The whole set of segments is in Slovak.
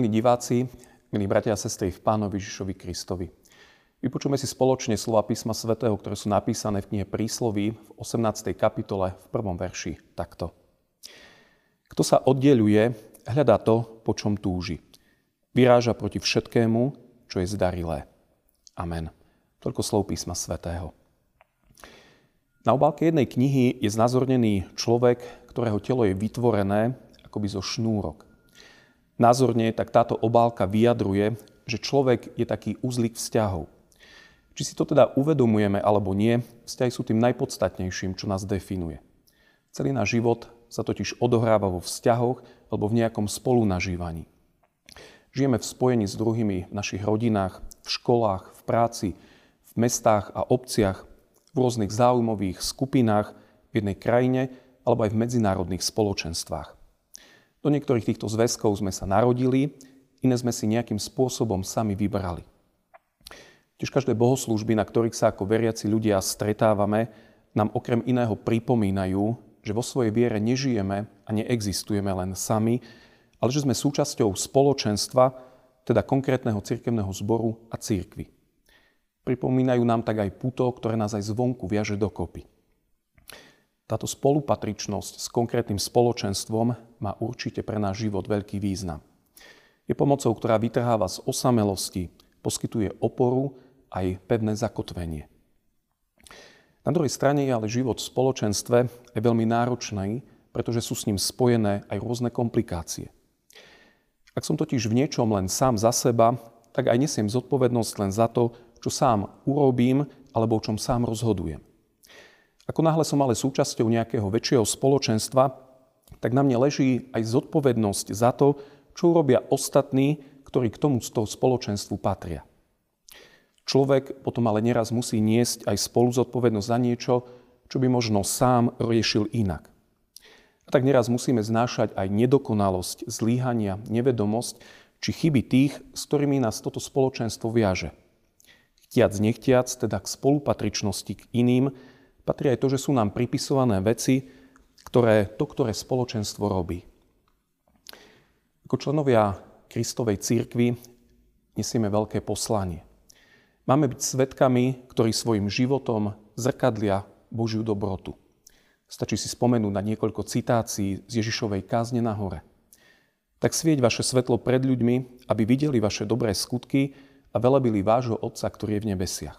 Milí diváci, milí bratia a sestry v Pánovi Žižovi Kristovi. Vypočujeme si spoločne slova písma svätého, ktoré sú napísané v knihe Prísloví v 18. kapitole v prvom verši takto. Kto sa oddeluje, hľadá to, po čom túži. Vyráža proti všetkému, čo je zdarilé. Amen. Toľko slov písma svätého. Na obálke jednej knihy je znázornený človek, ktorého telo je vytvorené akoby zo šnúrok. Názorne tak táto obálka vyjadruje, že človek je taký uzlik vzťahov. Či si to teda uvedomujeme alebo nie, vzťahy sú tým najpodstatnejším, čo nás definuje. Celý náš život sa totiž odohráva vo vzťahoch alebo v nejakom spolunažívaní. Žijeme v spojení s druhými v našich rodinách, v školách, v práci, v mestách a obciach, v rôznych záujmových skupinách v jednej krajine alebo aj v medzinárodných spoločenstvách. Do niektorých týchto zväzkov sme sa narodili, iné sme si nejakým spôsobom sami vybrali. Tiež každé bohoslúžby, na ktorých sa ako veriaci ľudia stretávame, nám okrem iného pripomínajú, že vo svojej viere nežijeme a neexistujeme len sami, ale že sme súčasťou spoločenstva, teda konkrétneho cirkevného zboru a církvy. Pripomínajú nám tak aj puto, ktoré nás aj zvonku viaže dokopy. Táto spolupatričnosť s konkrétnym spoločenstvom má určite pre náš život veľký význam. Je pomocou, ktorá vytrháva z osamelosti, poskytuje oporu aj pevné zakotvenie. Na druhej strane je ale život v spoločenstve je veľmi náročný, pretože sú s ním spojené aj rôzne komplikácie. Ak som totiž v niečom len sám za seba, tak aj nesiem zodpovednosť len za to, čo sám urobím alebo o čom sám rozhodujem. Ako náhle som ale súčasťou nejakého väčšieho spoločenstva, tak na mne leží aj zodpovednosť za to, čo urobia ostatní, ktorí k tomu spoločenstvu patria. Človek potom ale neraz musí niesť aj spolu zodpovednosť za niečo, čo by možno sám riešil inak. A tak neraz musíme znášať aj nedokonalosť, zlíhania, nevedomosť či chyby tých, s ktorými nás toto spoločenstvo viaže. Chtiac, nechtiac, teda k spolupatričnosti k iným, patrí aj to, že sú nám pripisované veci, ktoré to, ktoré spoločenstvo robí. Ako členovia Kristovej církvy nesieme veľké poslanie. Máme byť svetkami, ktorí svojim životom zrkadlia Božiu dobrotu. Stačí si spomenúť na niekoľko citácií z Ježišovej kázne na hore. Tak svieť vaše svetlo pred ľuďmi, aby videli vaše dobré skutky a velebili vášho Otca, ktorý je v nebesiach.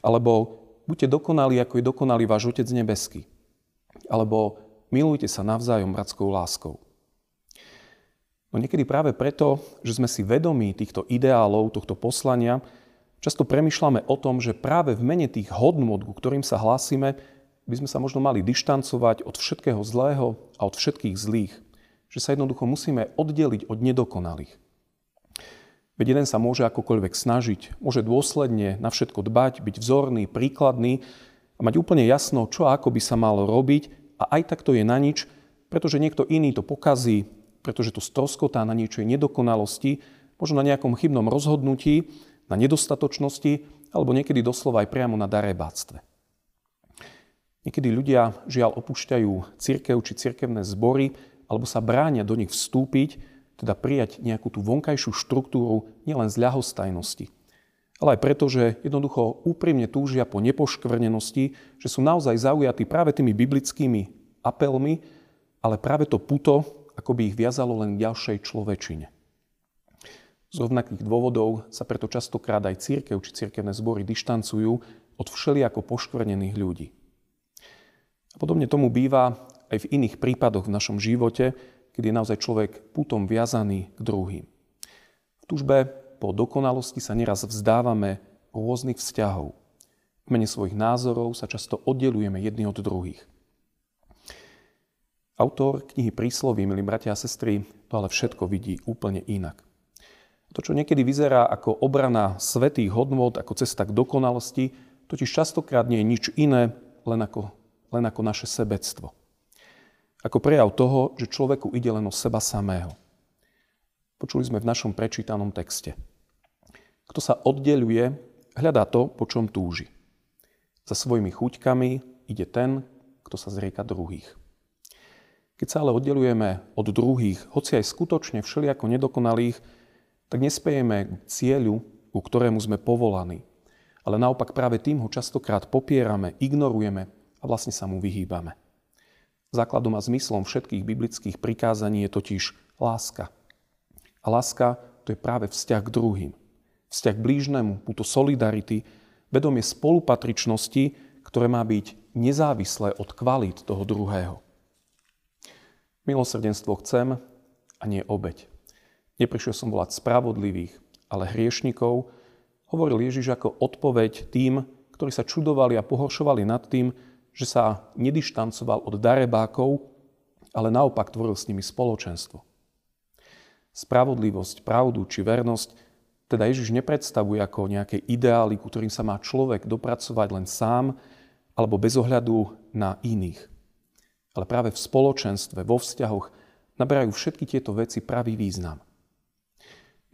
Alebo buďte dokonalí, ako je dokonalý váš Otec nebeský. Alebo milujte sa navzájom bratskou láskou. No niekedy práve preto, že sme si vedomí týchto ideálov, tohto poslania, často premyšľame o tom, že práve v mene tých hodnot, ku ktorým sa hlásime, by sme sa možno mali dištancovať od všetkého zlého a od všetkých zlých. Že sa jednoducho musíme oddeliť od nedokonalých. Veď jeden sa môže akokoľvek snažiť, môže dôsledne na všetko dbať, byť vzorný, príkladný a mať úplne jasno, čo a ako by sa malo robiť a aj tak to je na nič, pretože niekto iný to pokazí, pretože to stroskotá na niečej nedokonalosti, možno na nejakom chybnom rozhodnutí, na nedostatočnosti alebo niekedy doslova aj priamo na darebáctve. Niekedy ľudia žiaľ opúšťajú církev či cirkevné zbory alebo sa bránia do nich vstúpiť, teda prijať nejakú tú vonkajšiu štruktúru nielen z ľahostajnosti, ale aj preto, že jednoducho úprimne túžia po nepoškvrnenosti, že sú naozaj zaujatí práve tými biblickými apelmi, ale práve to puto, ako by ich viazalo len k ďalšej človečine. Z rovnakých dôvodov sa preto častokrát aj církev či církevné zbory dištancujú od všelijako poškvrnených ľudí. A podobne tomu býva aj v iných prípadoch v našom živote, kedy je naozaj človek putom viazaný k druhým. V tužbe po dokonalosti sa neraz vzdávame rôznych vzťahov. V mene svojich názorov sa často oddelujeme jedni od druhých. Autor knihy Prísloví, milí bratia a sestry, to ale všetko vidí úplne inak. To, čo niekedy vyzerá ako obrana svetých hodnôt, ako cesta k dokonalosti, totiž častokrát nie je nič iné, len ako, len ako naše sebectvo ako prejav toho, že človeku ide len o seba samého. Počuli sme v našom prečítanom texte. Kto sa oddeluje, hľadá to, po čom túži. Za svojimi chuťkami ide ten, kto sa zrieka druhých. Keď sa ale oddelujeme od druhých, hoci aj skutočne všelijako nedokonalých, tak nespejeme k cieľu, ku ktorému sme povolaní. Ale naopak práve tým ho častokrát popierame, ignorujeme a vlastne sa mu vyhýbame. Základom a zmyslom všetkých biblických prikázaní je totiž láska. A láska to je práve vzťah k druhým. Vzťah k blížnemu, túto solidarity, vedomie spolupatričnosti, ktoré má byť nezávislé od kvalít toho druhého. Milosrdenstvo chcem a nie obeď. Neprišiel som volať spravodlivých, ale hriešnikov, hovoril Ježiš ako odpoveď tým, ktorí sa čudovali a pohoršovali nad tým, že sa nedištancoval od darebákov, ale naopak tvoril s nimi spoločenstvo. Spravodlivosť, pravdu či vernosť teda Ježiš nepredstavuje ako nejaké ideály, ku ktorým sa má človek dopracovať len sám alebo bez ohľadu na iných ale práve v spoločenstve, vo vzťahoch naberajú všetky tieto veci pravý význam.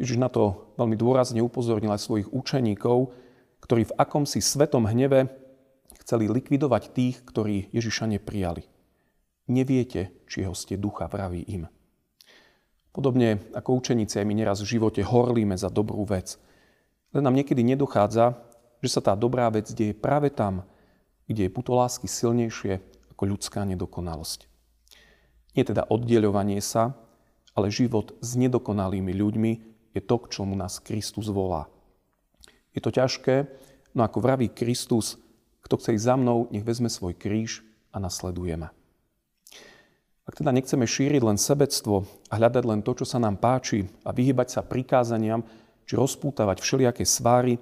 Ježiš na to veľmi dôrazne upozornil aj svojich učeníkov, ktorí v akomsi svetom hneve chceli likvidovať tých, ktorí Ježiša neprijali. Neviete, či ho ste ducha, vraví im. Podobne ako učeníci my neraz v živote horlíme za dobrú vec. Len nám niekedy nedochádza, že sa tá dobrá vec deje práve tam, kde je puto lásky silnejšie ako ľudská nedokonalosť. Nie teda oddeľovanie sa, ale život s nedokonalými ľuďmi je to, k čomu nás Kristus volá. Je to ťažké, no ako vraví Kristus, kto chce ísť za mnou, nech vezme svoj kríž a nasledujeme. Ak teda nechceme šíriť len sebectvo a hľadať len to, čo sa nám páči a vyhybať sa prikázaniam, či rozpútavať všelijaké sváry,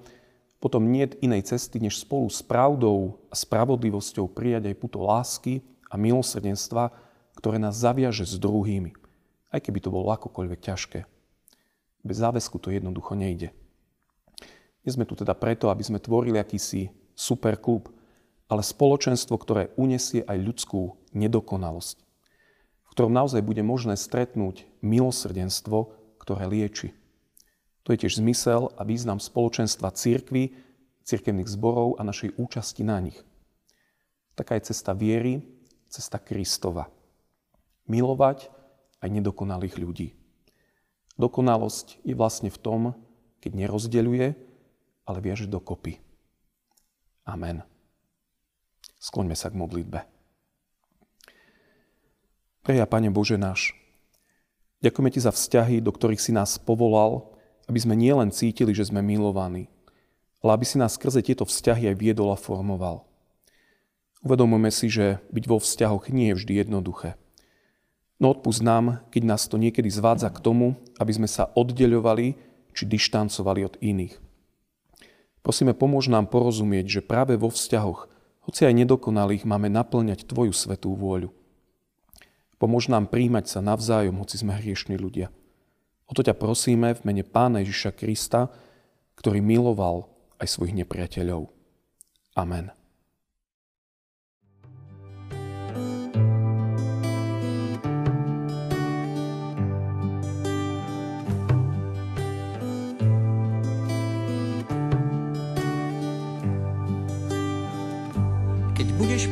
potom nie je inej cesty, než spolu s pravdou a spravodlivosťou prijať aj puto lásky a milosrdenstva, ktoré nás zaviaže s druhými, aj keby to bolo akokoľvek ťažké. Bez záväzku to jednoducho nejde. Nie sme tu teda preto, aby sme tvorili akýsi super klub, ale spoločenstvo, ktoré unesie aj ľudskú nedokonalosť, v ktorom naozaj bude možné stretnúť milosrdenstvo, ktoré lieči. To je tiež zmysel a význam spoločenstva církvy, církevných zborov a našej účasti na nich. Taká je cesta viery, cesta Kristova. Milovať aj nedokonalých ľudí. Dokonalosť je vlastne v tom, keď nerozdeľuje, ale viaže dokopy. Amen. Skloňme sa k modlitbe. Preja, Pane Bože náš, ďakujeme Ti za vzťahy, do ktorých si nás povolal aby sme nielen cítili, že sme milovaní, ale aby si nás skrze tieto vzťahy aj viedol a formoval. Uvedomujeme si, že byť vo vzťahoch nie je vždy jednoduché. No odpust nám, keď nás to niekedy zvádza k tomu, aby sme sa oddeľovali či dištancovali od iných. Prosíme, pomôž nám porozumieť, že práve vo vzťahoch, hoci aj nedokonalých, máme naplňať Tvoju svetú vôľu. Pomôž nám príjmať sa navzájom, hoci sme hriešni ľudia. O to ťa prosíme v mene Pána Ježiša Krista, ktorý miloval aj svojich nepriateľov. Amen.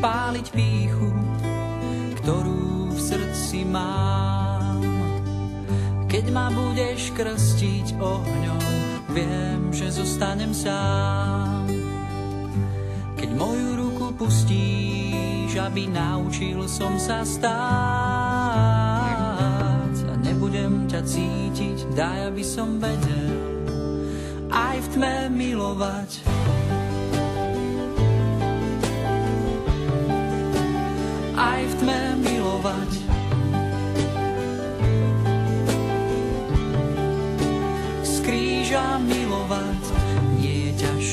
Keď budeš páliť píchu, ktorú v srdci máš, keď ma budeš krstiť ohňom, viem, že zostanem sám. Keď moju ruku pustíš, aby naučil som sa stáť a nebudem ťa cítiť, daj, aby som vedel aj v tme milovať.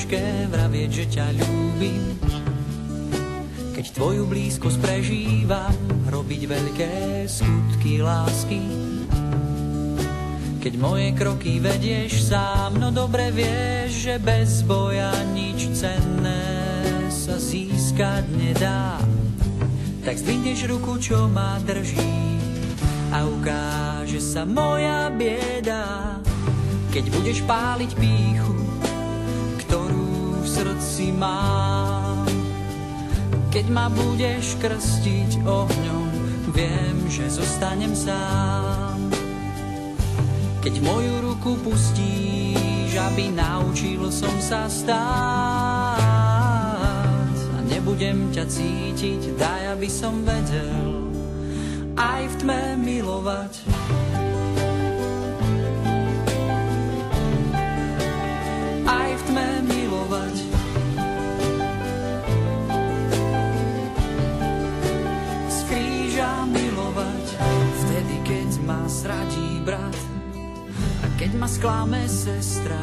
Ťažké vravieť, že ťa ľúbim. Keď tvoju blízkosť prežívam, robiť veľké skutky lásky. Keď moje kroky vedieš sám, no dobre vieš, že bez boja nič cenné sa získať nedá. Tak zdvihneš ruku, čo ma drží a ukáže sa moja bieda keď budeš páliť píchu, srdci mám. Keď ma budeš krstiť ohňom, viem, že zostanem sám. Keď moju ruku pustíš, aby naučil som sa stáť a nebudem ťa cítiť, daj, aby som vedel aj v tme milovať. Keď ma sklame sestra.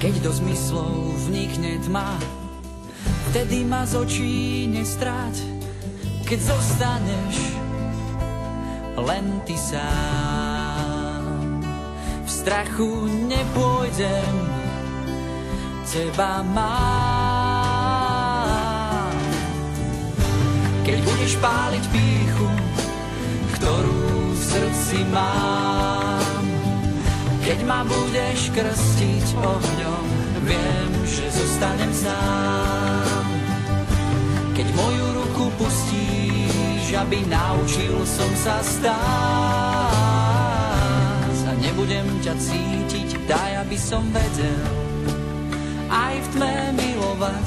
Keď do zmyslov vnikne tma, vtedy ma z očí nestráť keď zostaneš len ty sám. V strachu nepôjdem, teba mám. Keď budeš páliť píchu, ktorú v srdci mám, keď ma budeš krstiť ohňom, viem, že zostanem sám. Keď moju ruku pustíš, aby naučil som sa stáť. A nebudem ťa cítiť, daj, aby som vedel aj v tme milovať.